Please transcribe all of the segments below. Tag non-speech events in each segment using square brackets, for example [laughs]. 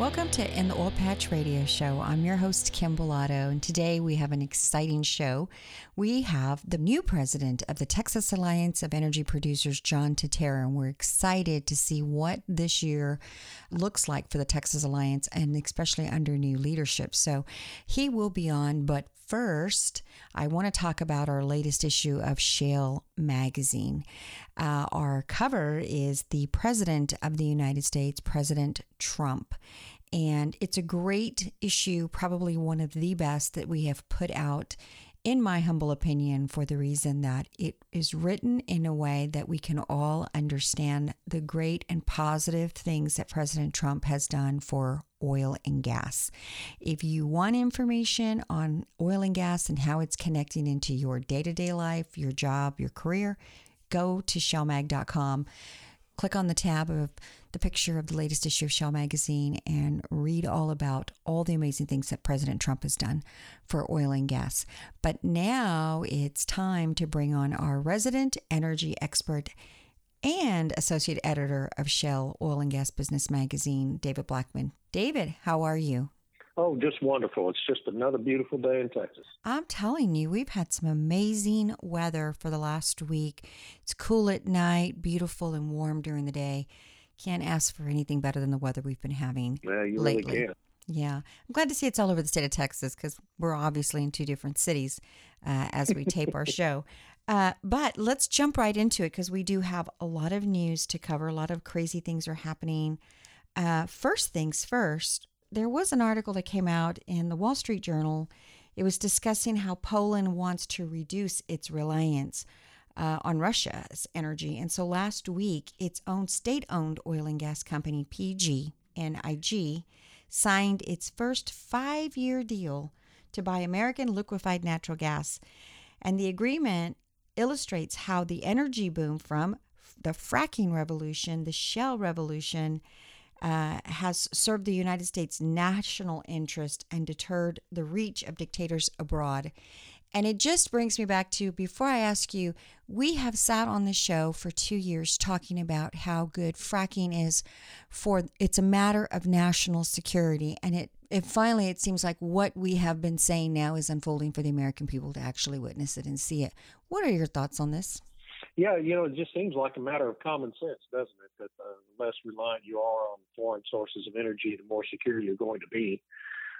Welcome to In the Oil Patch Radio Show. I'm your host, Kim Bellotto, and today we have an exciting show. We have the new president of the Texas Alliance of Energy Producers, John Tintera, and we're excited to see what this year looks like for the Texas Alliance and especially under new leadership. So he will be on, but first, I want to talk about our latest issue of Shale Magazine. Uh, our cover is the President of the United States, President Trump. And it's a great issue, probably one of the best that we have put out, in my humble opinion, for the reason that it is written in a way that we can all understand the great and positive things that President Trump has done for oil and gas. If you want information on oil and gas and how it's connecting into your day to day life, your job, your career, go to shalemag.com, click on the tab of the picture of the latest issue of Shale Magazine and read all about all the amazing things that President Trump has done for oil and gas. But now it's time to bring on our resident energy expert and associate editor of Shale Oil and Gas Business Magazine, David Blackman. David, how are you? Oh, just wonderful. It's just another beautiful day in Texas. I'm telling you, we've had some amazing weather for the last week. It's cool at night, beautiful and warm during the day. Can't ask for anything better than the weather we've been having Yeah, you lately. really can. Yeah, I'm glad to see it's all over the state of Texas because we're obviously in two different cities uh, as we tape our [laughs] show. Uh, but let's jump right into it because we do have a lot of news to cover. A lot of crazy things are happening. Uh, first things first, there was an article that came out in the Wall Street Journal. It was discussing how Poland wants to reduce its reliance uh, on Russia's energy. And so last week, its own state owned oil and gas company, PGNiG, signed its first five year deal to buy American liquefied natural gas. And the agreement illustrates how the energy boom from the fracking revolution, the shale revolution, uh, has served the United States' national interest and deterred the reach of dictators abroad. And it just brings me back to before I ask you, we have sat on the show for two years talking about how good fracking is for it's a matter of national security. And it, it finally, it seems like what we have been saying now is unfolding for the American people to actually witness it and see it. What are your thoughts on this? Yeah, you know, it just seems like a matter of common sense, doesn't it? That uh, the less reliant you are on foreign sources of energy, the more secure you're going to be.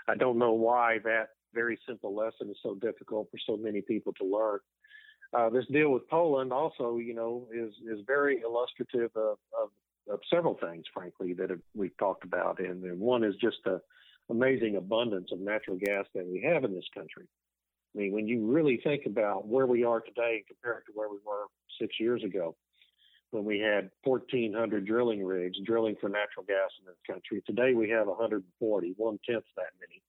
I don't know why that very simple lesson is so difficult for so many people to learn. Uh, this deal with Poland also, you know, is is very illustrative of, of, of several things, frankly, that have, we've talked about, and, and one is just the amazing abundance of natural gas that we have in this country. I mean, when you really think about where we are today compared to where we were six years ago, when we had 1,400 drilling rigs drilling for natural gas in this country, today we have 140, one tenth that many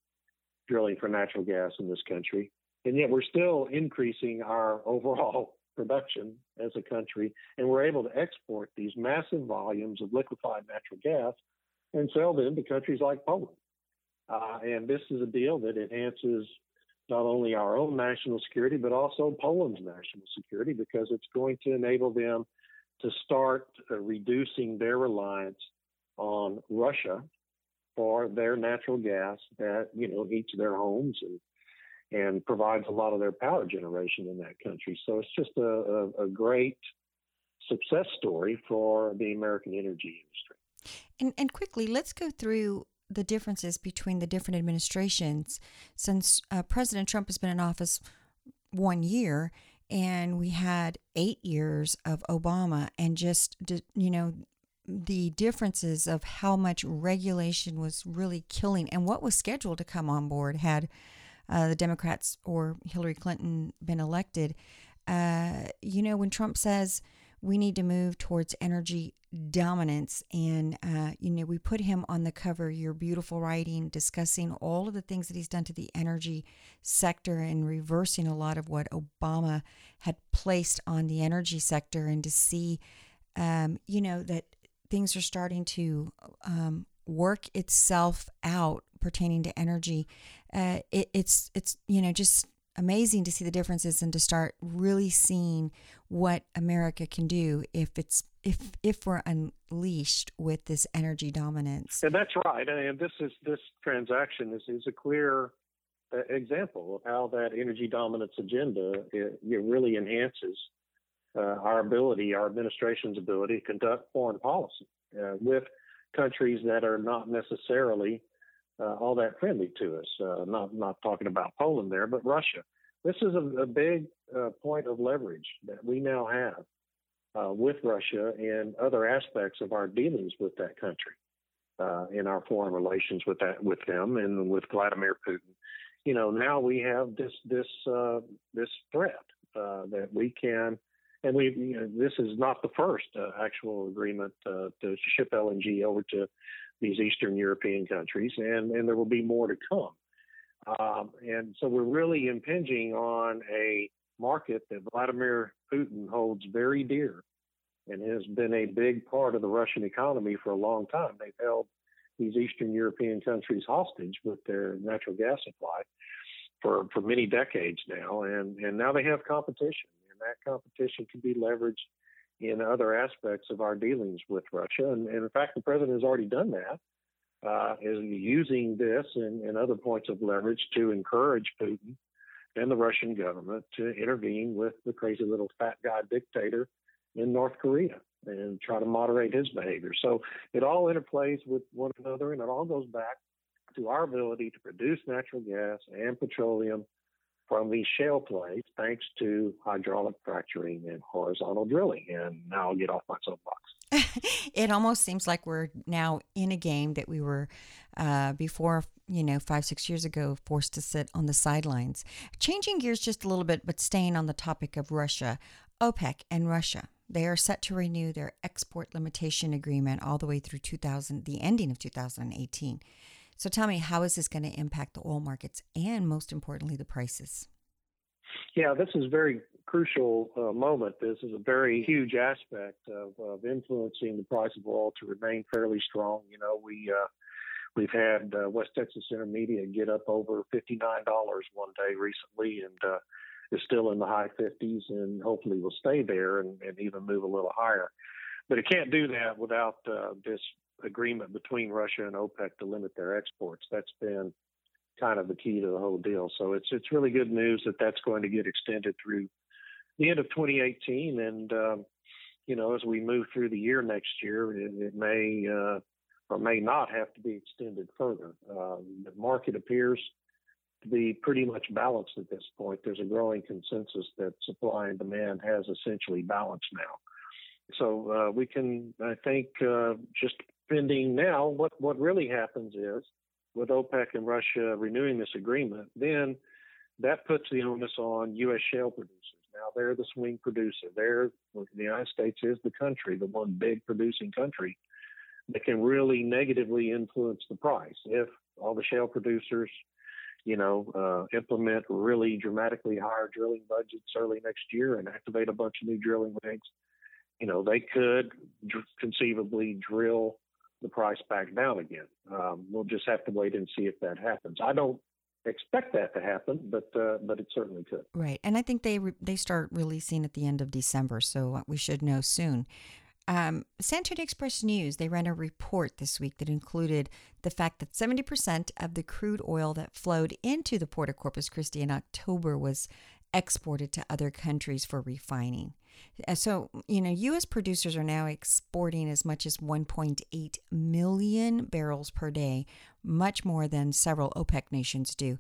drilling for natural gas in this country. And yet we're still increasing our [laughs] overall production as a country, and we're able to export these massive volumes of liquefied natural gas and sell them to countries like Poland. Uh, and this is a deal that enhances not only our own national security, but also Poland's national security because it's going to enable them to start uh, reducing their reliance on Russia for their natural gas that you know heats their homes and and provides a lot of their power generation in that country. So it's just a, a, a great success story for the American energy industry. And, and quickly, let's go through the differences between the different administrations since uh, President Trump has been in office one year and we had eight years of Obama and just, you know, the differences of how much regulation was really killing and what was scheduled to come on board had uh, the Democrats or Hillary Clinton been elected. Uh, you know, when Trump says we need to move towards energy dominance. And, uh, you know, we put him on the cover, your beautiful writing, discussing all of the things that he's done to the energy sector and reversing a lot of what Obama had placed on the energy sector. And to see, um, you know, that things are starting to um, work itself out pertaining to energy. Uh, it, it's, it's, you know, just amazing to see the differences and to start really seeing what America can do if it's if if we're unleashed with this energy dominance. And that's right. And this is this transaction is is a clear uh, example of how that energy dominance agenda it, it really enhances uh, our ability, our administration's ability to conduct foreign policy uh, with countries that are not necessarily uh, all that friendly to us. Uh, not not talking about Poland there, but Russia. This is a, a big uh, point of leverage that we now have uh, with Russia and other aspects of our dealings with that country uh, in our foreign relations with that with them and with Vladimir Putin. You know, now we have this this uh, this threat that we can and we you know, this is not the first uh, actual agreement uh, to ship LNG over to these Eastern European countries, and, and there will be more to come. Um, and so we're really impinging on a market that Vladimir Putin holds very dear and has been a big part of the Russian economy for a long time. They've held these Eastern European countries hostage with their natural gas supply for, for many decades now, and, and now they have competition, and that competition can be leveraged in other aspects of our dealings with Russia. And, and in fact, the president has already done that, uh, is using this and, and other points of leverage to encourage Putin and the Russian government to intervene with the crazy little fat guy dictator in North Korea and try to moderate his behavior. So it all interplays with one another, and it all goes back to our ability to produce natural gas and petroleum from these shale plays thanks to hydraulic fracturing and horizontal drilling. And now I'll get off my soapbox. [laughs] it almost seems like we're now in a game that we were uh, before, you know, five, six years ago, forced to sit on the sidelines. Changing gears just a little bit, but staying on the topic of Russia, OPEC and Russia. They are set to renew their export limitation agreement all the way through 2000, the ending of 2018. So tell me, how is this going to impact the oil markets and most importantly, the prices? Yeah, this is very crucial uh, moment. This is a very huge aspect of, of, influencing the price of oil to remain fairly strong. You know, we uh, we've had uh, West Texas Intermediate get up over fifty nine dollars one day recently, and uh, is still in the high fifties, and hopefully will stay there and, and, even move a little higher. But it can't do that without uh, this agreement between Russia and OPEC to limit their exports. That's been kind of the key to the whole deal. So it's it's really good news that that's going to get extended through the end of 2018, and um, you know as we move through the year next year, it, it may uh, or may not have to be extended further. Uh, the market appears to be pretty much balanced at this point. There's a growing consensus that supply and demand has essentially balanced now. So uh, we can, I think, uh, just pending now, what, what really happens is with OPEC and Russia renewing this agreement, then that puts the onus on U.S. shale producers. Now they're the swing producer. They're the United States is the country, the one big producing country that can really negatively influence the price if all the shale producers, you know, uh, implement really dramatically higher drilling budgets early next year and activate a bunch of new drilling rigs. You know, they could dr- conceivably drill the price back down again. Um, we'll just have to wait and see if that happens. I don't expect that to happen, but uh, but it certainly could. Right, and I think they re- they start releasing at the end of December, so we should know soon. Um, San Antonio Express News they ran a report this week that included the fact that 70% of the crude oil that flowed into the port of Corpus Christi in October was exported to other countries for refining. Uh, so, you know, U.S. producers are now exporting as much as 1.8 million barrels per day, much more than several OPEC nations do.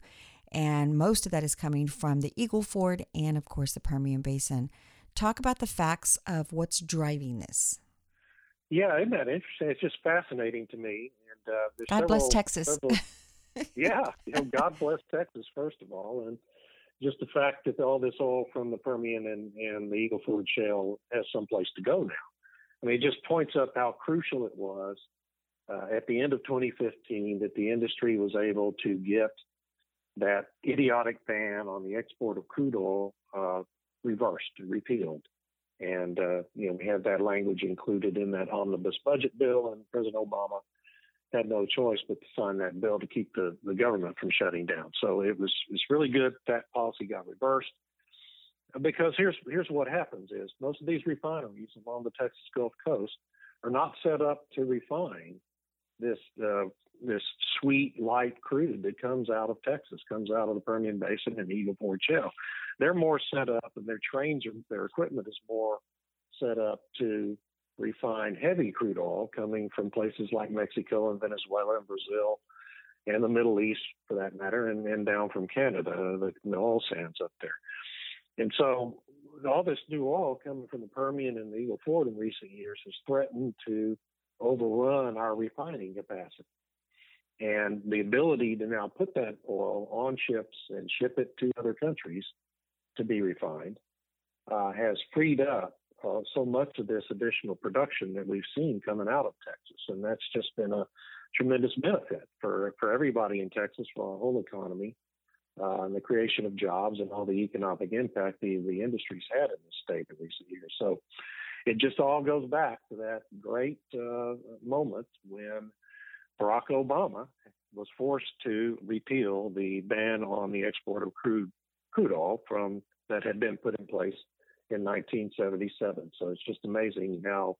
And most of that is coming from the Eagle Ford and, of course, the Permian Basin. Talk about the facts of what's driving this. Yeah, isn't that interesting? It's just fascinating to me. And uh, God several, bless Texas. Several, [laughs] yeah, you know, God bless Texas first of all, and just the fact that all this oil from the Permian and, and the Eagle Ford Shale has someplace to go now. I mean, it just points up how crucial it was uh, at the end of 2015 that the industry was able to get that idiotic ban on the export of crude oil uh, reversed, repealed. And, uh, you know, we had that language included in that omnibus budget bill, and President Obama had no choice but to sign that bill to keep the, the government from shutting down. So it was it's really good that policy got reversed. Because here's here's what happens is most of these refineries along the Texas Gulf Coast are not set up to refine this uh, this sweet light crude that comes out of Texas, comes out of the Permian Basin and Eagle Ford Shale. They're more set up, and their trains or their equipment is more set up to refined heavy crude oil coming from places like Mexico and Venezuela and Brazil and the Middle East, for that matter, and, and down from Canada, the, the oil sands up there. And so all this new oil coming from the Permian and the Eagle Ford in recent years has threatened to overrun our refining capacity. And the ability to now put that oil on ships and ship it to other countries to be refined uh, has freed up uh, so much of this additional production that we've seen coming out of Texas, and that's just been a tremendous benefit for for everybody in Texas, for our whole economy, uh, and the creation of jobs and all the economic impact the the industry's had in the state in recent years. So it just all goes back to that great uh, moment when Barack Obama was forced to repeal the ban on the export of crude crude oil from that had been put in place in 1977. So it's just amazing how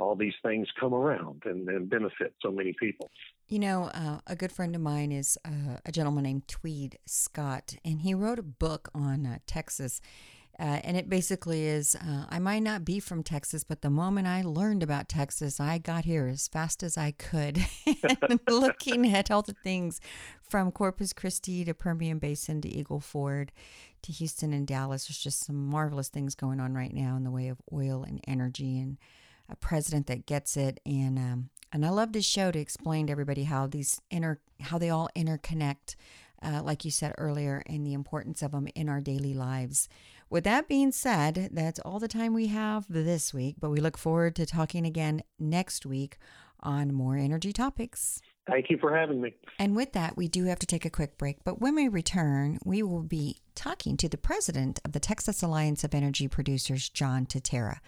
all these things come around and, and benefit so many people. You know, uh, a good friend of mine is uh, a gentleman named Tweed Scott, and he wrote a book on uh, Texas. Uh, and it basically is uh, I might not be from Texas, but the moment I learned about Texas, I got here as fast as I could. [laughs] looking at all the things from Corpus Christi to Permian Basin to Eagle Ford to Houston and Dallas. There's just some marvelous things going on right now in the way of oil and energy and a president that gets it. And um, and I love this show to explain to everybody how these inter how they all interconnect, uh, like you said earlier, and the importance of them in our daily lives. With that being said, that's all the time we have this week, but we look forward to talking again next week on more energy topics. Thank you for having me. And with that, we do have to take a quick break. But when we return, we will be talking to the president of the Texas Alliance of Energy Producers, John Tintera.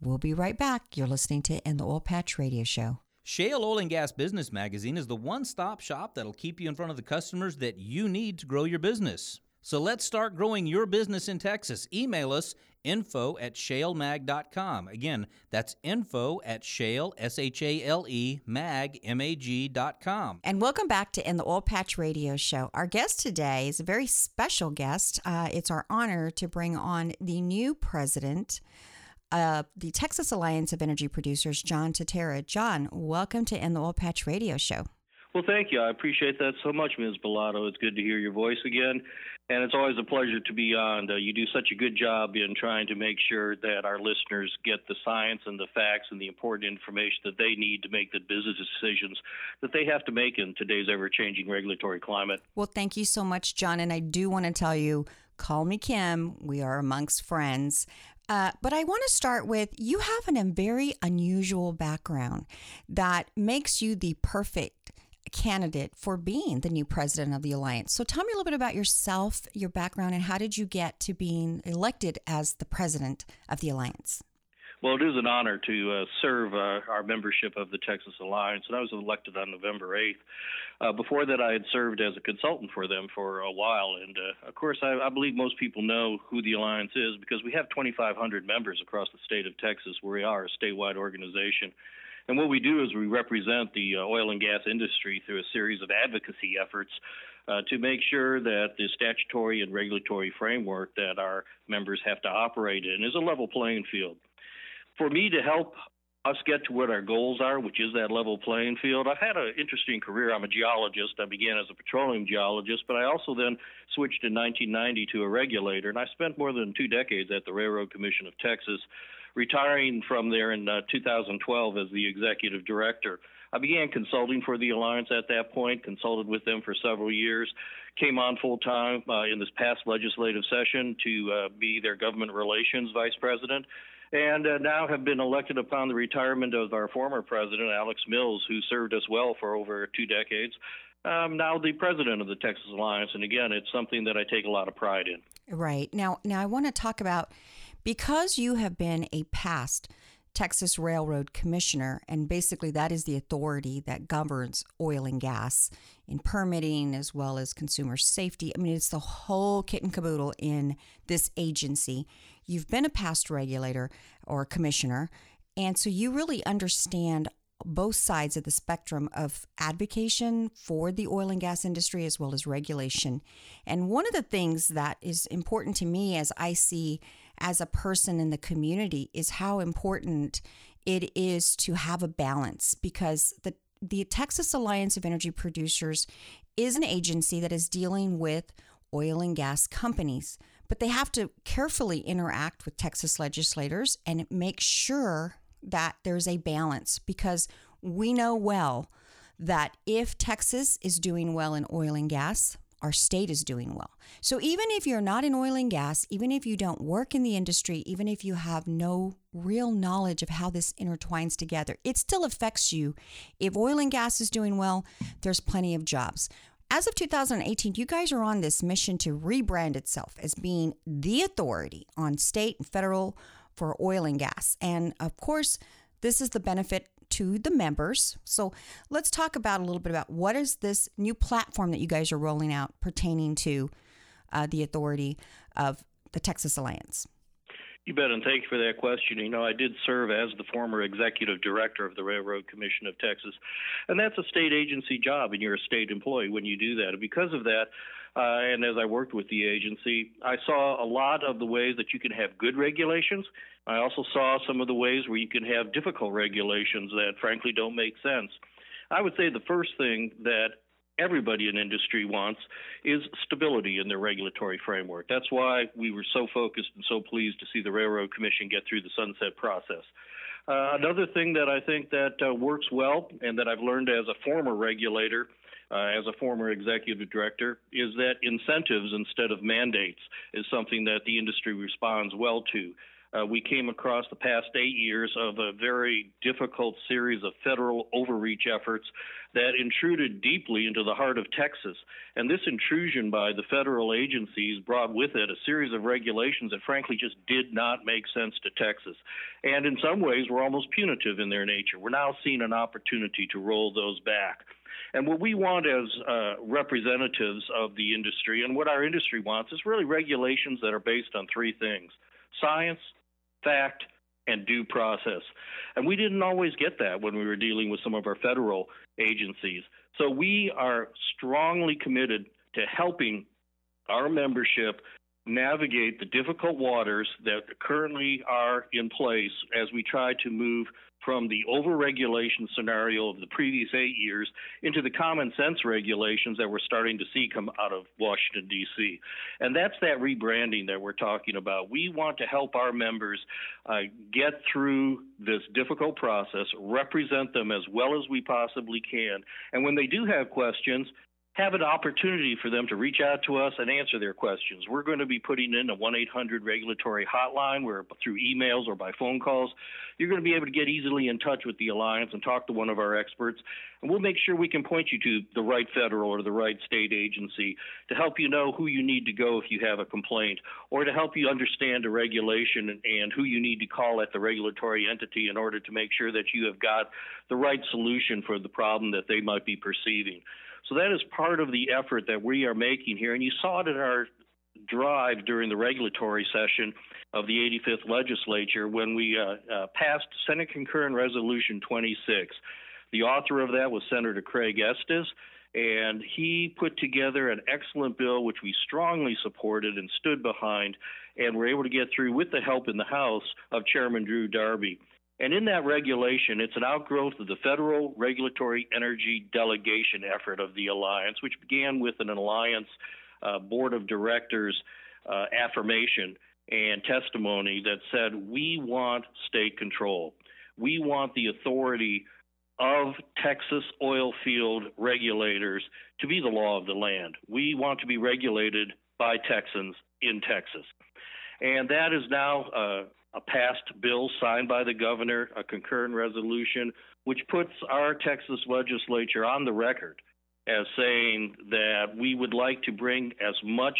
We'll be right back. You're listening to In the Oil Patch Radio Show. Shale Oil and Gas Business Magazine is the one stop shop that'll keep you in front of the customers that you need to grow your business. So let's start growing your business in Texas. Email us info at shalemag.com. Again, that's info at shale, S H A L E, mag, M A G.com. And welcome back to In the Oil Patch Radio Show. Our guest today is a very special guest. Uh, it's our honor to bring on the new president. of the Texas Alliance of Energy Producers, John Tintera. John, welcome to In the Oil Patch Radio Show. Well, thank you. I appreciate that so much, Ms. Bellotto. It's good to hear your voice again and it's always a pleasure to be on. Uh, you do such a good job in trying to make sure that our listeners get the science and the facts and the important information that they need to make the business decisions that they have to make in today's ever changing regulatory climate. Well, thank you so much, John. And I do want to tell you call me Kim. We are amongst friends. Uh, but I want to start with you have a very unusual background that makes you the perfect candidate for being the new president of the alliance. So tell me a little bit about yourself, your background, and how did you get to being elected as the president of the alliance? Well, it is an honor to uh, serve uh, our membership of the Texas Alliance, and I was elected on November 8th. Uh, before that, I had served as a consultant for them for a while, and uh, of course, I, I, believe most people know who the Alliance is because we have 2,500 members across the state of Texas. Where we are a statewide organization. And what we do is we represent the uh, oil and gas industry through a series of advocacy efforts uh, to make sure that the statutory and regulatory framework that our members have to operate in is a level playing field. For me to help us get to what our goals are, which is that level playing field. I've had an interesting career. I'm a geologist. I began as a petroleum geologist, but I also then switched in 1990 to a regulator, and I spent more than two decades at the Railroad Commission of Texas retiring from there in uh, 2012 as the executive director. I began consulting for the Alliance at that point, consulted with them for several years, came on full time uh, in this past legislative session to uh, be their government relations vice president and uh, now have been elected upon the retirement of our former president, Alex Mills, who served us well for over two decades. Um, now the president of the Texas Alliance, and again, it's something that I take a lot of pride in. Right now, now I want to talk about because you have been a past Texas Railroad Commissioner, and basically that is the authority that governs oil and gas in permitting as well as consumer safety. I mean, it's the whole kit and caboodle in this agency. You've been a past regulator or commissioner, and so you really understand both sides of the spectrum of advocacy for the oil and gas industry as well as regulation. And one of the things that is important to me as I see as a person in the community is how important it is to have a balance because the the Texas Alliance of Energy Producers is an agency that is dealing with oil and gas companies, but they have to carefully interact with Texas legislators and make sure that there's a balance because we know well that if Texas is doing well in oil and gas, our state is doing well. So even if you're not in oil and gas, even if you don't work in the industry, even if you have no real knowledge of how this intertwines together, it still affects you. If oil and gas is doing well, there's plenty of jobs. As of 2018, you guys are on this mission to rebrand itself as being the authority on state and federal for oil and gas. And of course, this is the benefit to the members. So let's talk about a little bit about what is this new platform that you guys are rolling out pertaining to uh, the authority of the Texas Alliance. You bet, and thank you for that question. You know, I did serve as the former executive director of the Railroad Commission of Texas, and that's a state agency job, and you're a state employee when you do that. And because of that, uh, and as I worked with the agency, I saw a lot of the ways that you can have good regulations. I also saw some of the ways where you can have difficult regulations that frankly don't make sense. I would say the first thing that everybody in industry wants is stability in their regulatory framework. That's why we were so focused and so pleased to see the Railroad Commission get through the sunset process. Uh, another thing that I think that uh, works well and that I've learned as a former regulator uh, as a former executive director is that incentives instead of mandates is something that the industry responds well to. Uh, we came across the past eight years of a very difficult series of federal overreach efforts that intruded deeply into the heart of Texas. And this intrusion by the federal agencies brought with it a series of regulations that frankly just did not make sense to Texas. And in some ways were almost punitive in their nature. We're now seeing an opportunity to roll those back. And what we want as uh, representatives of the industry and what our industry wants is really regulations that are based on three things science, fact, and due process. And we didn't always get that when we were dealing with some of our federal agencies. So we are strongly committed to helping our membership navigate the difficult waters that currently are in place as we try to move from the overregulation scenario of the previous eight years into the common sense regulations that we're starting to see come out of Washington, D.C. And that's that rebranding that we're talking about. We want to help our members uh, get through this difficult process, represent them as well as we possibly can. And when they do have questions, have an opportunity for them to reach out to us and answer their questions. We're going to be putting in a 1 800 regulatory hotline where through emails or by phone calls, you're going to be able to get easily in touch with the Alliance and talk to one of our experts. And we'll make sure we can point you to the right federal or the right state agency to help you know who you need to go if you have a complaint or to help you understand a regulation and, and who you need to call at the regulatory entity in order to make sure that you have got the right solution for the problem that they might be perceiving. So that is part of the effort that we are making here. And you saw it in our drive during the regulatory session of the 85th legislature when we uh, uh, passed Senate Concurrent Resolution 26. The author of that was Senator Craig Estes, and he put together an excellent bill which we strongly supported and stood behind, and were able to get through with the help in the House of Chairman Drew Darby. And in that regulation, it's an outgrowth of the Federal Regulatory Energy Delegation effort of the Alliance, which began with an Alliance uh, Board of Directors uh, affirmation and testimony that said, We want state control. We want the authority of Texas oil field regulators to be the law of the land. We want to be regulated by Texans in Texas. And that is now uh, a passed bill signed by the governor, a concurrent resolution, which puts our Texas legislature on the record as saying that we would like to bring as much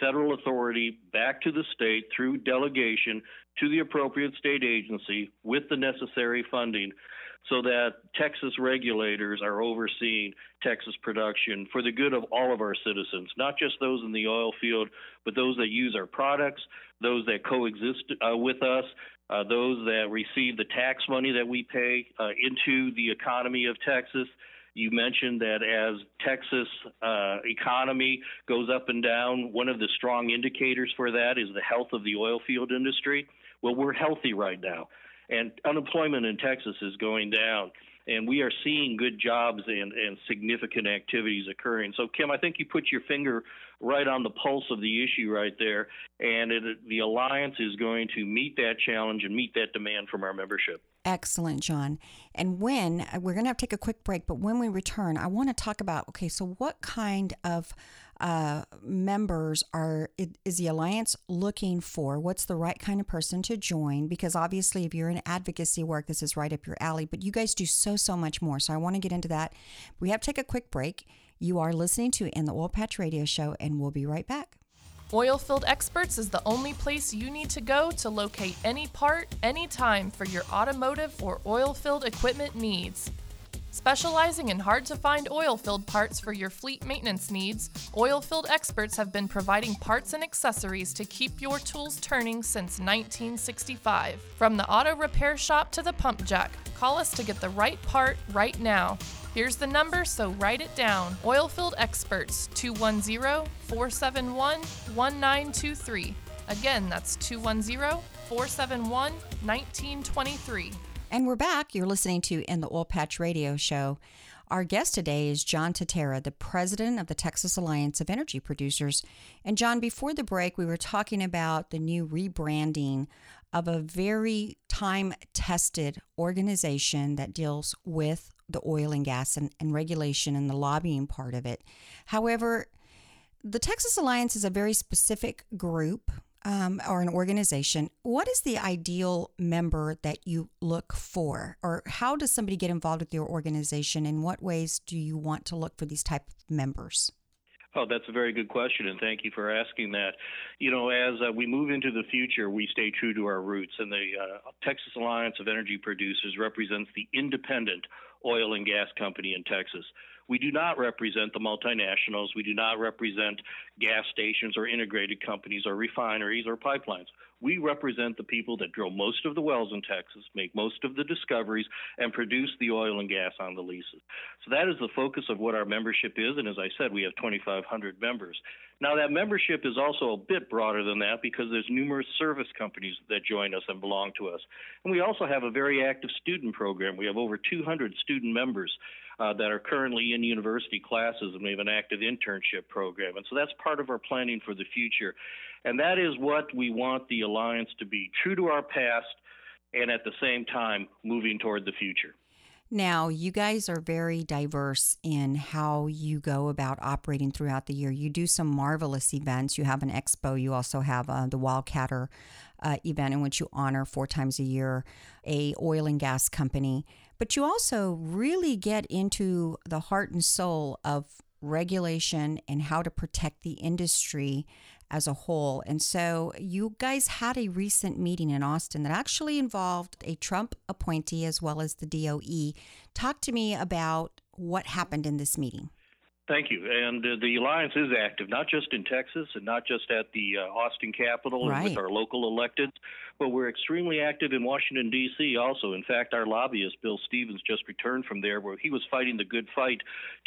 federal authority back to the state through delegation to the appropriate state agency with the necessary funding so that Texas regulators are overseeing Texas production for the good of all of our citizens, not just those in the oil field, but those that use our products, those that coexist uh, with us, uh, those that receive the tax money that we pay uh, into the economy of Texas. You mentioned that as Texas uh, economy goes up and down, one of the strong indicators for that is the health of the oil field industry. Well, we're healthy right now, and unemployment in Texas is going down and we are seeing good jobs and, and significant activities occurring. So, Kim, I think you put your finger right on the pulse of the issue right there, and it, the Alliance is going to meet that challenge and meet that demand from our membership. Excellent, John. And when we're going to have to take a quick break, but when we return, I want to talk about okay, so what kind of uh, members are is the alliance looking for? What's the right kind of person to join? Because obviously, if you're in advocacy work, this is right up your alley. But you guys do so so much more. So I want to get into that. We have to take a quick break. You are listening to In the Oil Patch Radio Show, and we'll be right back. Oilfield Experts is the only place you need to go to locate any part, anytime for your automotive or oilfield equipment needs. Specializing in hard to find oilfield parts for your fleet maintenance needs, Oilfield Experts have been providing parts and accessories to keep your tools turning since 1965. From the auto repair shop to the pump jack, call us to get the right part right now. Here's the number, so write it down. Oilfield Experts 210 471 1923. Again, that's 210 471 1923. And we're back. You're listening to In the Oil Patch Radio Show. Our guest today is John Tintera, the president of the Texas Alliance of Energy Producers. And John, before the break, we were talking about the new rebranding of a very time tested organization that deals with the oil and gas and, and regulation and the lobbying part of it. However, the Texas Alliance is a very specific group um, or an organization, what is the ideal member that you look for? Or how does somebody get involved with your organization? In what ways do you want to look for these type of members? Oh, that's a very good question, and thank you for asking that. You know, as uh, we move into the future, we stay true to our roots, and the uh, Texas Alliance of Energy Producers represents the independent oil and gas company in Texas. We do not represent the multinationals. We do not represent gas stations or integrated companies or refineries or pipelines. We represent the people that drill most of the wells in Texas, make most of the discoveries, and produce the oil and gas on the leases. So that is the focus of what our membership is. And as I said, we have 2,500 members. Now, that membership is also a bit broader than that because there's numerous service companies that join us and belong to us. And we also have a very active student program. We have over 200 student members uh, that are currently in university classes, and we have an active internship program. And so that's part of our planning for the future. And that is what we want the Alliance to be true to our past and at the same time moving toward the future. Now, you guys are very diverse in how you go about operating throughout the year. You do some marvelous events. You have an expo. You also have uh, the Wildcatter uh, event in which you honor four times a year a oil and gas company. But you also really get into the heart and soul of regulation and how to protect the industry as a whole. And so you guys had a recent meeting in Austin that actually involved a Trump appointee as well as the DOE. Talk to me about what happened in this meeting. Thank you. And uh, the alliance is active, not just in Texas and not just at the uh, Austin Capitol right. and with our local electeds, but we're extremely active in Washington, D.C. also. In fact, our lobbyist, Bill Stevens, just returned from there where he was fighting the good fight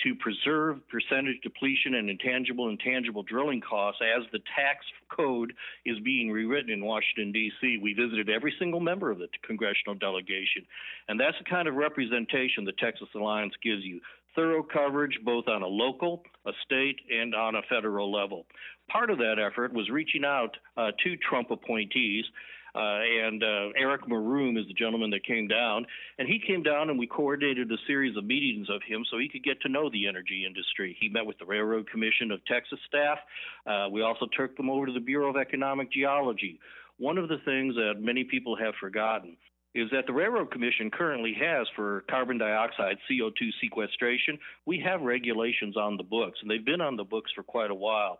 to preserve percentage depletion and intangible and tangible drilling costs as the tax code is being rewritten in Washington, D.C. We visited every single member of the congressional delegation. And that's the kind of representation the Texas Alliance gives you thorough coverage both on a local, a state, and on a federal level. Part of that effort was reaching out uh, to Trump appointees and uh, Eric Maroom is the gentleman that came down, and he came down and we coordinated a series of meetings of him so he could get to know the energy industry. He met with the Railroad Commission of Texas staff. Uh, we also took them over to the Bureau of Economic Geology. One of the things that many people have forgotten is that the Railroad Commission currently has for carbon dioxide CO2 sequestration, we have regulations on the books, and they've been on the books for quite a while.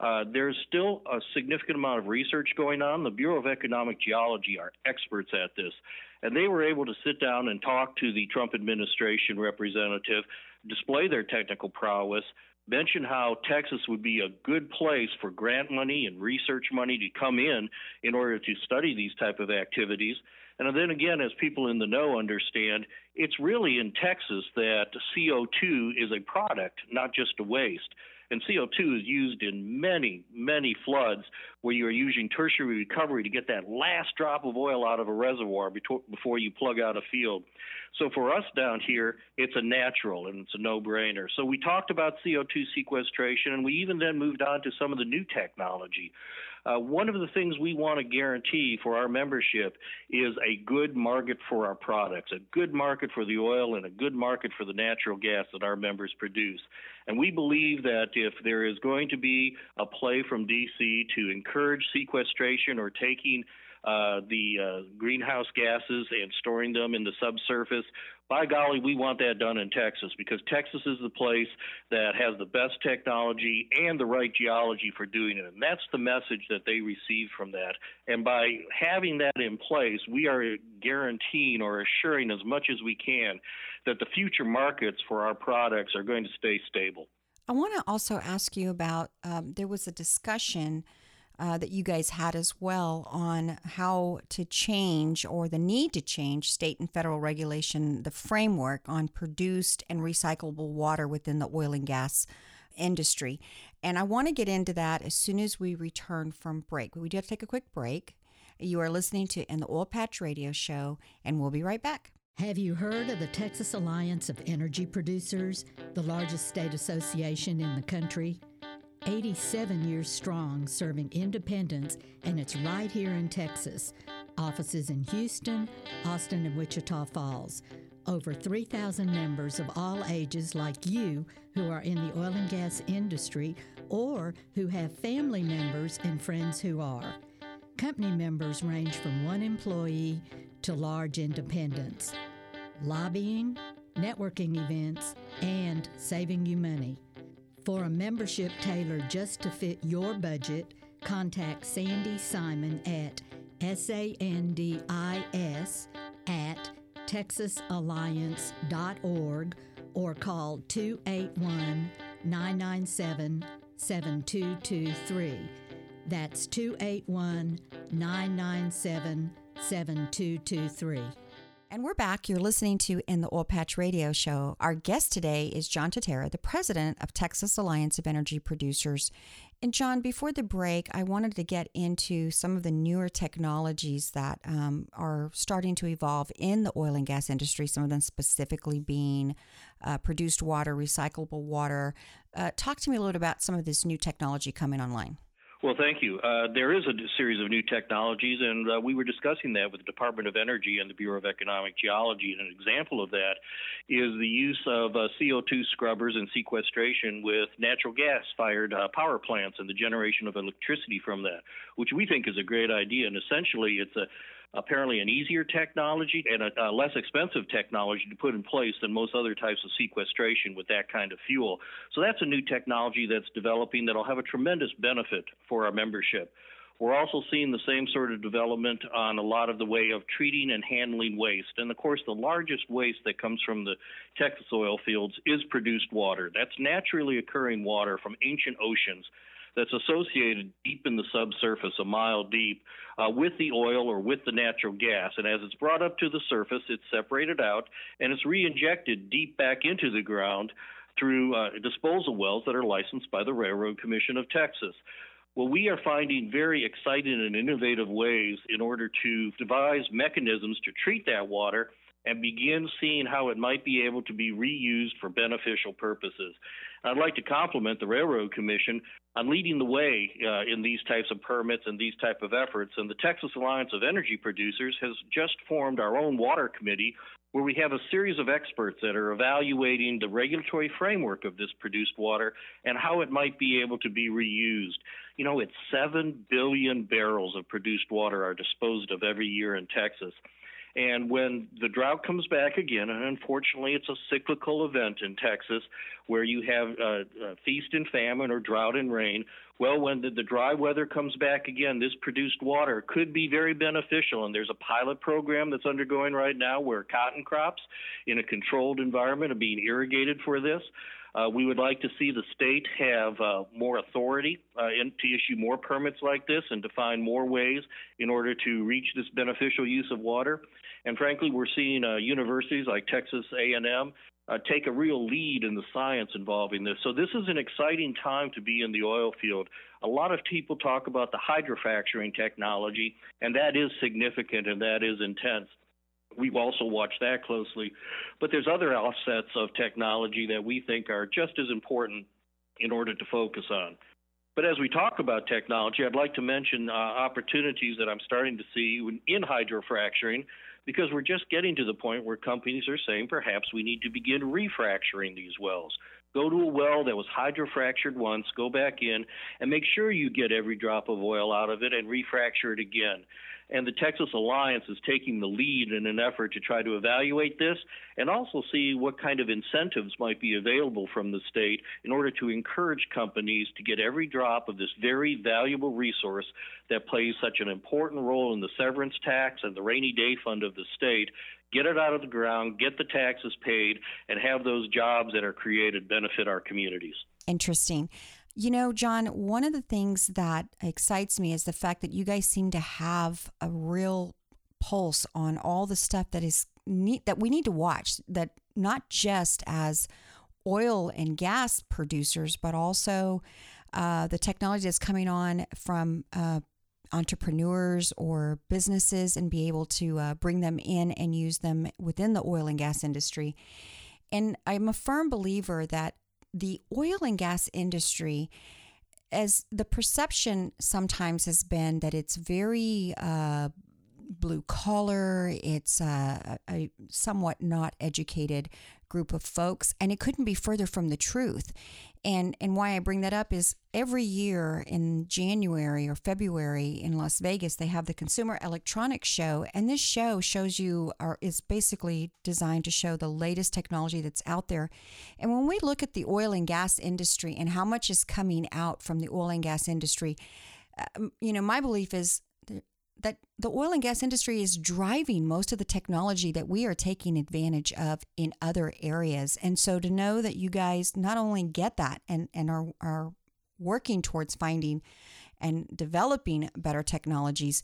Uh, there's still a significant amount of research going on. The Bureau of Economic Geology are experts at this, and they were able to sit down and talk to the Trump administration representative, display their technical prowess, mention how Texas would be a good place for grant money and research money to come in in order to study these type of activities. And then again, as people in the know understand, it's really in Texas that CO2 is a product, not just a waste. And CO2 is used in many, many floods where you are using tertiary recovery to get that last drop of oil out of a reservoir before you plug out a field. So for us down here, it's a natural and it's a no brainer. So we talked about CO2 sequestration and we even then moved on to some of the new technology. Uh, one of the things we want to guarantee for our membership is a good market for our products, a good market for the oil, and a good market for the natural gas that our members produce. And we believe that if there is going to be a play from D.C. to encourage sequestration or taking uh, the uh, greenhouse gases and storing them in the subsurface. By golly, we want that done in Texas because Texas is the place that has the best technology and the right geology for doing it. And that's the message that they receive from that. And by having that in place, we are guaranteeing or assuring as much as we can that the future markets for our products are going to stay stable. I want to also ask you about um, there was a discussion uh, that you guys had as well on how to change or the need to change state and federal regulation, the framework on produced and recyclable water within the oil and gas industry. And I want to get into that as soon as we return from break. We do have to take a quick break. You are listening to In the Oil Patch Radio Show, and we'll be right back. Have you heard of the Texas Alliance of Energy Producers, the largest state association in the country? 87 years strong, serving independents, and it's right here in Texas. Offices in Houston, Austin, and Wichita Falls. Over 3,000 members of all ages, like you, who are in the oil and gas industry or who have family members and friends who are. Company members range from one employee to large independents. Lobbying, networking events, and saving you money. For a membership tailored just to fit your budget, contact Sandy Simon at SANDIS at texasalliance.org or call 281 997 7223. That's 281 997 7223. And we're back. You're listening to In the Oil Patch Radio Show. Our guest today is John Tintera, the president of Texas Alliance of Energy Producers. And John, before the break, I wanted to get into some of the newer technologies that um, are starting to evolve in the oil and gas industry, some of them specifically being uh, produced water, recyclable water. Uh, talk to me a little bit about some of this new technology coming online. Well, thank you. Uh, there is a series of new technologies, and uh, we were discussing that with the Department of Energy and the Bureau of Economic Geology. And an example of that is the use of uh, CO2 scrubbers and sequestration with natural gas fired uh, power plants and the generation of electricity from that, which we think is a great idea. And essentially, it's a apparently an easier technology and a, a, less expensive technology to put in place than most other types of sequestration with that kind of fuel. So that's a new technology that's developing that'll have a tremendous benefit for our membership. We're also seeing the same sort of development on a lot of the way of treating and handling waste. And of course, the largest waste that comes from the Texas oil fields is produced water. That's naturally occurring water from ancient oceans that's associated deep in the subsurface, a mile deep, uh, with the oil or with the natural gas. And as it's brought up to the surface, it's separated out and it's re-injected deep back into the ground through uh, disposal wells that are licensed by the Railroad Commission of Texas. Well, we are finding very exciting and innovative ways in order to devise mechanisms to treat that water and begin seeing how it might be able to be reused for beneficial purposes. I'd like to compliment the Railroad Commission on leading the way uh, in these types of permits and these type of efforts. And the Texas Alliance of Energy Producers has just formed our own water committee where we have a series of experts that are evaluating the regulatory framework of this produced water and how it might be able to be reused. You know, it's 7 billion barrels of produced water are disposed of every year in Texas. And when the drought comes back again, and unfortunately it's a cyclical event in Texas where you have uh, feast and famine or drought and rain, well, when the, the dry weather comes back again, this produced water could be very beneficial. And there's a pilot program that's undergoing right now where cotton crops in a controlled environment are being irrigated for this. Uh, we would like to see the state have uh, more authority uh, in, to issue more permits like this and to find more ways in order to reach this beneficial use of water. And frankly, we're seeing uh, universities like Texas A&M uh, take a real lead in the science involving this. So this is an exciting time to be in the oil field. A lot of people talk about the hydrofracturing technology, and that is significant and that is intense. We've also watched that closely. But there's other offsets of technology that we think are just as important in order to focus on. But as we talk about technology, I'd like to mention uh, opportunities that I'm starting to see in hydrofracturing because we're just getting to the point where companies are saying perhaps we need to begin refracturing these wells. Go to a well that was hydrofractured once, go back in, and make sure you get every drop of oil out of it and refracture it again. And the Texas Alliance is taking the lead in an effort to try to evaluate this and also see what kind of incentives might be available from the state in order to encourage companies to get every drop of this very valuable resource that plays such an important role in the severance tax and the rainy day fund of the state get it out of the ground, get the taxes paid, and have those jobs that are created benefit our communities. Interesting. You know, John, one of the things that excites me is the fact that you guys seem to have a real pulse on all the stuff that is neat that we need to watch that not just as oil and gas producers, but also uh, the technology that's coming on from uh, entrepreneurs or businesses and be able to uh, bring them in and use them within the oil and gas industry. And I'm a firm believer that the oil and gas industry, as the perception sometimes has been that it's very uh, blue collar, it's uh, a somewhat not educated group of folks, and it couldn't be further from the truth. And and why I bring that up is every year in January or February in Las Vegas they have the Consumer Electronics Show, and this show shows you or is basically designed to show the latest technology that's out there. And when we look at the oil and gas industry and how much is coming out from the oil and gas industry, um, you know, my belief is that the oil and gas industry is driving most of the technology that we are taking advantage of in other areas. And so to know that you guys not only get that and, and are, are working towards finding and developing better technologies,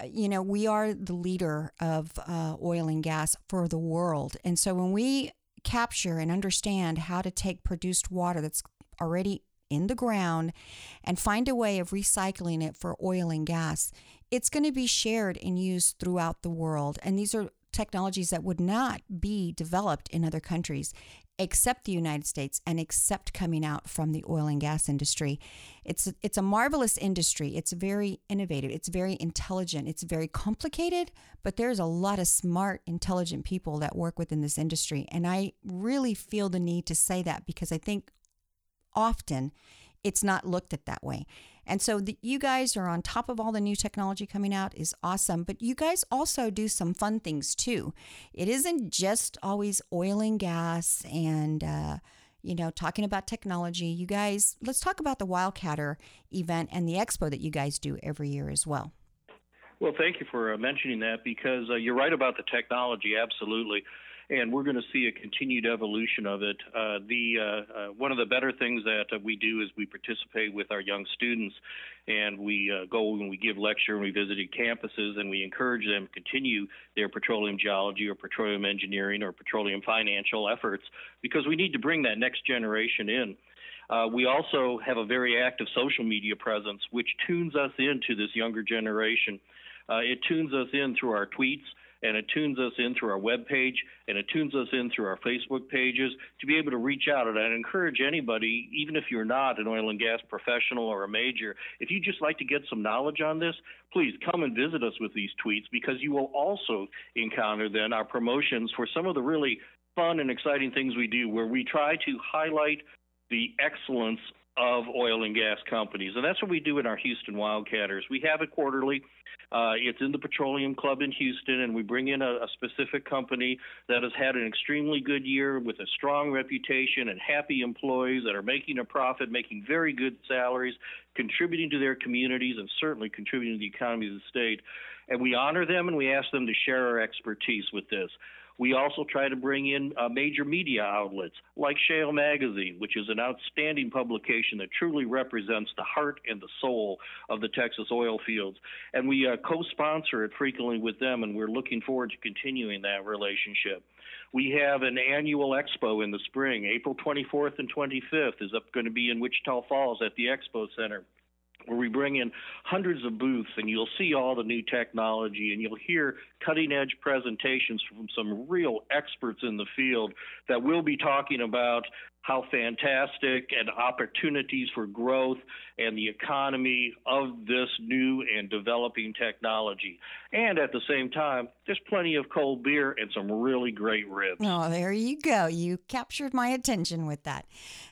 uh, you know, we are the leader of uh, oil and gas for the world. And so when we capture and understand how to take produced water that's already in the ground and find a way of recycling it for oil and gas, it's going to be shared and used throughout the world. And these are technologies that would not be developed in other countries except the United States and except coming out from the oil and gas industry. It's a, it's a marvelous industry. It's very innovative. It's very intelligent. It's very complicated, but there's a lot of smart, intelligent people that work within this industry. And I really feel the need to say that because I think often it's not looked at that way. And so the, you guys are on top of all the new technology coming out is awesome, but you guys also do some fun things too. It isn't just always oil and gas and uh, you know talking about technology. You guys, let's talk about the Wildcatter event and the expo that you guys do every year as well. Well, thank you for uh, mentioning that because uh, you're right about the technology. Absolutely and we're going to see a continued evolution of it. Uh, the uh, uh, one of the better things that uh, we do is we participate with our young students, and we uh, go and we give lecture and we visited campuses, and we encourage them to continue their petroleum geology or petroleum engineering or petroleum financial efforts because we need to bring that next generation in. Uh, we also have a very active social media presence, which tunes us into this younger generation. Uh, it tunes us in through our tweets, and it tunes us in through our web page and it tunes us in through our Facebook pages to be able to reach out. And I'd encourage anybody, even if you're not an oil and gas professional or a major, if you just like to get some knowledge on this, please come and visit us with these tweets because you will also encounter then our promotions for some of the really fun and exciting things we do where we try to highlight the excellence of oil and gas companies. And that's what we do in our Houston Wildcatters. We have it quarterly. Uh, it's in the Petroleum Club in Houston, and we bring in a, a, specific company that has had an extremely good year with a strong reputation and happy employees that are making a profit, making very good salaries, contributing to their communities, and certainly contributing to the economy of the state. And we honor them and we ask them to share our expertise with this. We also try to bring in uh, major media outlets like Shale Magazine, which is an outstanding publication that truly represents the heart and the soul of the Texas oil fields. And we uh, co sponsor it frequently with them, and we're looking forward to continuing that relationship. We have an annual expo in the spring. April 24th and 25th is up going to be in Wichita Falls at the Expo Center where we bring in hundreds of booths and you'll see all the new technology and you'll hear cutting edge presentations from some real experts in the field that will be talking about how fantastic and opportunities for growth and the economy of this new and developing technology. And at the same time, there's plenty of cold beer and some really great ribs. Oh, there you go. You captured my attention with that.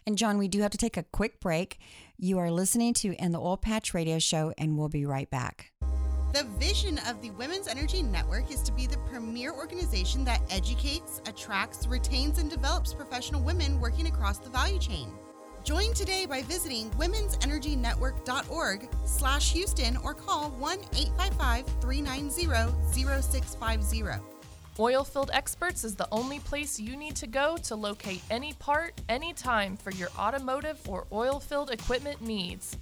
And John, we do have to take a quick break. You are listening to In the Oil Patch Radio Show, and we'll be right back. The vision of the Women's Energy Network is to be the premier organization that educates, attracts, retains, and develops professional women working across the value chain. Join today by visiting womensenergynetwork.org slash Houston or call 1-855-390-0650. Oilfield Experts is the only place you need to go to locate any part, anytime for your automotive or oilfield equipment needs.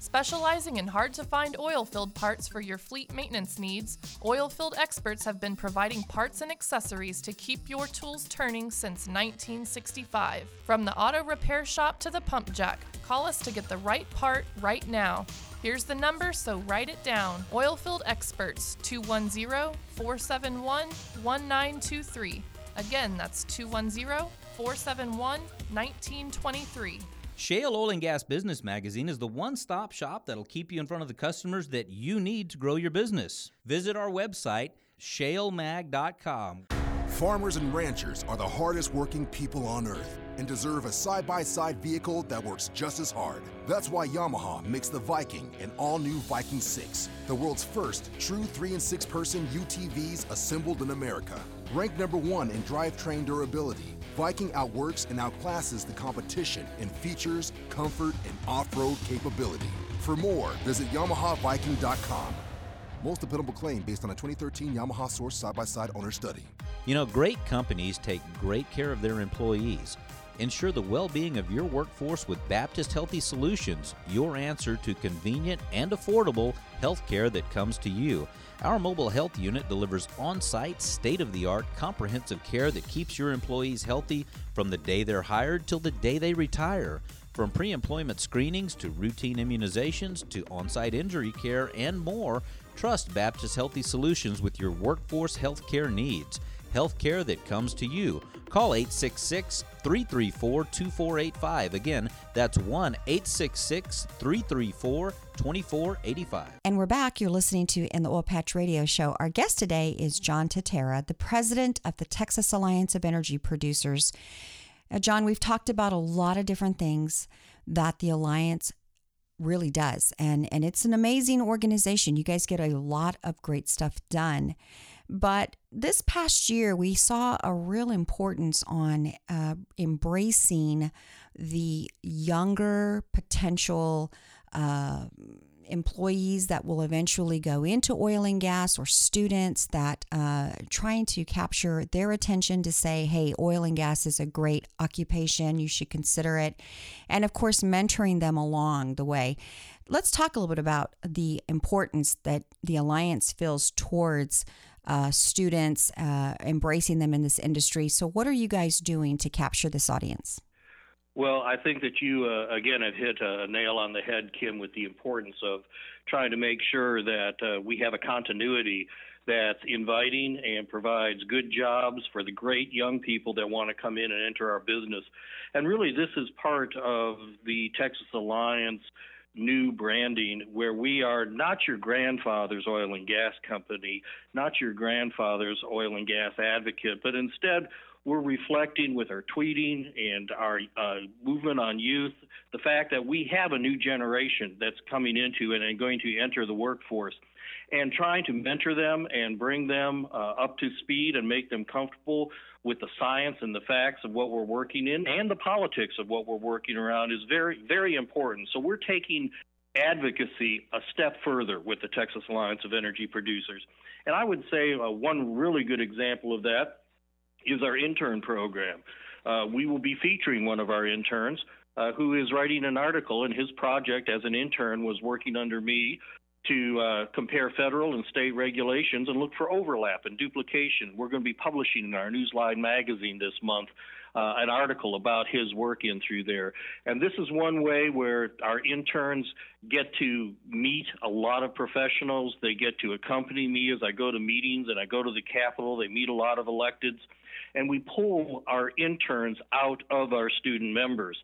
Specializing in hard to find oilfield parts for your fleet maintenance needs, Oilfield Experts have been providing parts and accessories to keep your tools turning since 1965. From the auto repair shop to the pump jack, call us to get the right part right now. Here's the number, so write it down. Oilfield Experts 210 471 1923. Again, that's 210 471 1923. Shale Oil and Gas Business Magazine is the one stop shop that'll keep you in front of the customers that you need to grow your business. Visit our website, shalemag.com. Farmers and ranchers are the hardest working people on earth and deserve a side by side vehicle that works just as hard. That's why Yamaha makes the Viking an all new Viking 6, the world's first true 3 and 6 person UTVs assembled in America. Ranked number one in drivetrain durability, Viking outworks and outclasses the competition in features, comfort, and off road capability. For more, visit YamahaViking.com. Most dependable claim based on a 2013 Yamaha Source side by side owner study. You know, great companies take great care of their employees. Ensure the well being of your workforce with Baptist Healthy Solutions, your answer to convenient and affordable health care that comes to you. Our mobile health unit delivers on site, state of the art, comprehensive care that keeps your employees healthy from the day they're hired till the day they retire. From pre employment screenings to routine immunizations to on site injury care and more, trust Baptist Healthy Solutions with your workforce health care needs. Health care that comes to you. Call 866 334 2485. Again, that's 1 866 334 2485. And we're back. You're listening to In the Oil Patch Radio Show. Our guest today is John Tintera, the president of the Texas Alliance of Energy Producers. Now, John, we've talked about a lot of different things that the Alliance really does. And, and it's an amazing organization. You guys get a lot of great stuff done. But this past year, we saw a real importance on uh, embracing the younger potential uh, employees that will eventually go into oil and gas or students that uh, trying to capture their attention to say hey oil and gas is a great occupation you should consider it and of course mentoring them along the way let's talk a little bit about the importance that the alliance feels towards uh, students, uh, embracing them in this industry. So, what are you guys doing to capture this audience? Well, I think that you, uh, again, have hit a nail on the head, Kim, with the importance of trying to make sure that uh, we have a continuity that's inviting and provides good jobs for the great young people that want to come in and enter our business. And really, this is part of the Texas Alliance new branding where we are not your grandfather's oil and gas company, not your grandfather's oil and gas advocate, but instead we're reflecting with our tweeting and our uh, movement on youth the fact that we have a new generation that's coming into and going to enter the workforce and trying to mentor them and bring them uh, up to speed and make them comfortable with the science and the facts of what we're working in and the politics of what we're working around is very, very important. So we're taking advocacy a step further with the Texas Alliance of Energy Producers. And I would say uh, one really good example of that is our intern program. Uh, we will be featuring one of our interns uh, who is writing an article, and his project as an intern was working under me to uh, compare federal and state regulations and look for overlap and duplication. We're going to be publishing in our Newsline magazine this month uh, an article about his work in through there. And this is one way where our interns get to meet a lot of professionals. They get to accompany me as I go to meetings and I go to the Capitol. They meet a lot of electeds and we pull our interns out of our student members.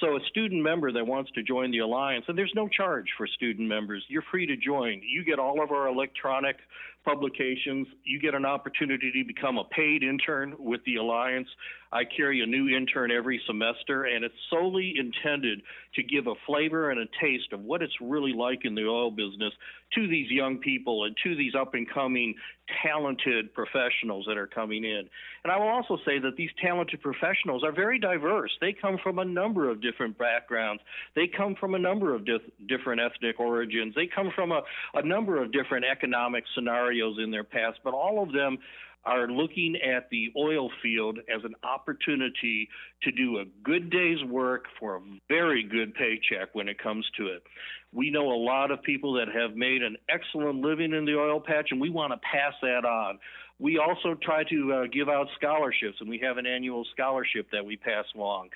So a student member that wants to join the Alliance, and there's no charge for student members, you're free to join. You get all of our electronic publications. You get an opportunity to become a paid intern with the Alliance. I carry a new intern every semester, and it's solely intended to give a flavor and a taste of what it's really like in the oil business to these young people and to these up and coming talented professionals that are coming in. And I will also say that these talented professionals are very diverse. They come from a number of different backgrounds, they come from a number of dif- different ethnic origins, they come from a, a number of different economic scenarios in their past, but all of them are looking at the oil field as an opportunity to do a good day's work for a very good paycheck when it comes to it. We know a lot of people that have made an excellent living in the oil patch, and we want to pass that on. We also try to uh, give out scholarships, and we have an annual scholarship that we pass along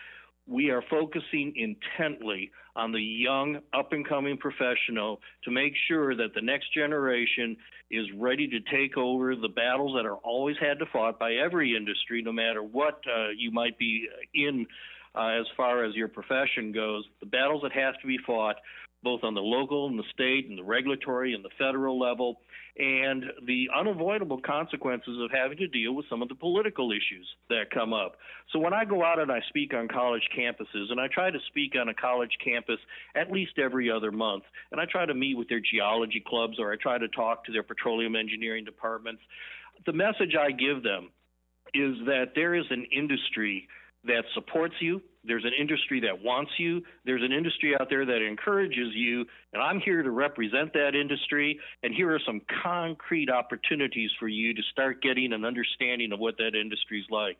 we are focusing intently on the young, up and coming professional to make sure that the next generation is ready to take over the battles that are always had to fought by every industry, no matter what uh, you might be in uh, as far as your profession goes. The battles that have to be fought, both on the local and the state and the regulatory and the federal level and the unavoidable consequences of having to deal with some of the political issues that come up. So when I go out and I speak on college campuses, and I try to speak on a college campus at least every other month, and I try to meet with their geology clubs or I try to talk to their petroleum engineering departments, the message I give them is that there is an industry that supports you. There's an industry that wants you. There's an industry out there that encourages you. And I'm here to represent that industry. And here are some concrete opportunities for you to start getting an understanding of what that industry is like.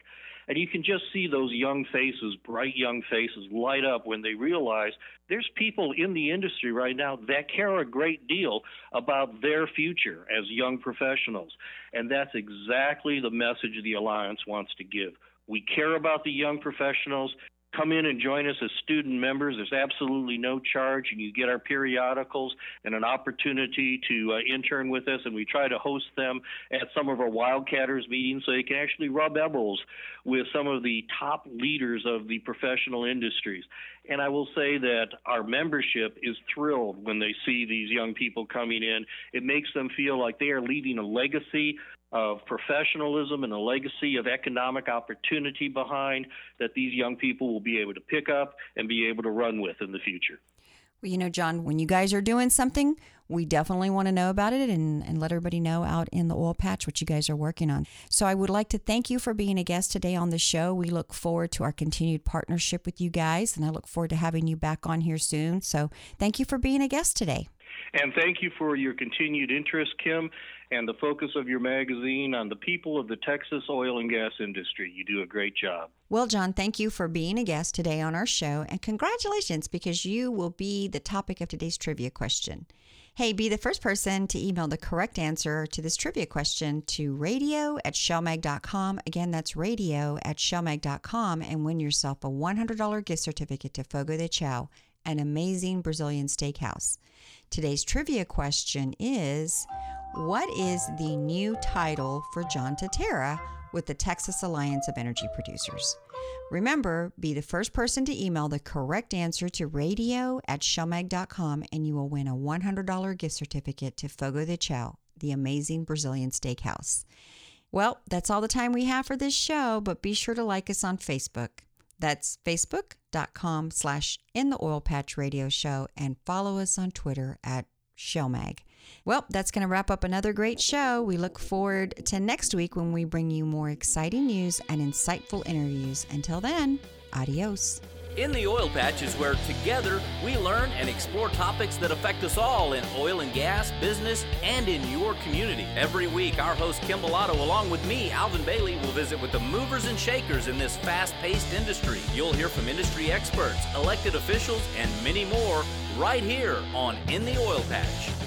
And you can just see those young faces, bright young faces, light up when they realize there's people in the industry right now that care a great deal about their future as young professionals. And that's exactly the message the Alliance wants to give. We care about the young professionals. Come in and join us as student members. There's absolutely no charge, and you get our periodicals and an opportunity to uh, intern with us. And we try to host them at some of our Wildcatters meetings so they can actually rub elbows with some of the top leaders of the professional industries. And I will say that our membership is thrilled when they see these young people coming in. It makes them feel like they are leaving a legacy of professionalism and a legacy of economic opportunity behind that these young people will be able to pick up and be able to run with in the future. Well, you know, John, when you guys are doing something, we definitely want to know about it and, and let everybody know out in the oil patch what you guys are working on. So I would like to thank you for being a guest today on the show. We look forward to our continued partnership with you guys, and I look forward to having you back on here soon. So thank you for being a guest today. And thank you for your continued interest, Kim, and the focus of your magazine on the people of the Texas oil and gas industry. You do a great job. Well, John, thank you for being a guest today on our show, and congratulations because you will be the topic of today's trivia question. Hey, be the first person to email the correct answer to this trivia question to radio at shalemag.com. Again, that's radio at shalemag.com and win yourself a $100 gift certificate to Fogo de Chao, an amazing Brazilian steakhouse. Today's trivia question is what is the new title for John Tintera with the Texas Alliance of Energy Producers? Remember, be the first person to email the correct answer to radio at shalemag.com and you will win a $100 gift certificate to Fogo de Chao, the amazing Brazilian steakhouse. Well, that's all the time we have for this show, but be sure to like us on Facebook. That's facebook.com slash in the oil patch radio show and follow us on Twitter at Shalemag. Well, that's going to wrap up another great show. We look forward to next week when we bring you more exciting news and insightful interviews. Until then, adios. In the Oil Patch is where together we learn and explore topics that affect us all in oil and gas, business, and in your community. Every week, our host Kim Bellotto, along with me, Alvin Bailey, will visit with the movers and shakers in this fast paced industry. You'll hear from industry experts, elected officials, and many more right here on In the Oil Patch.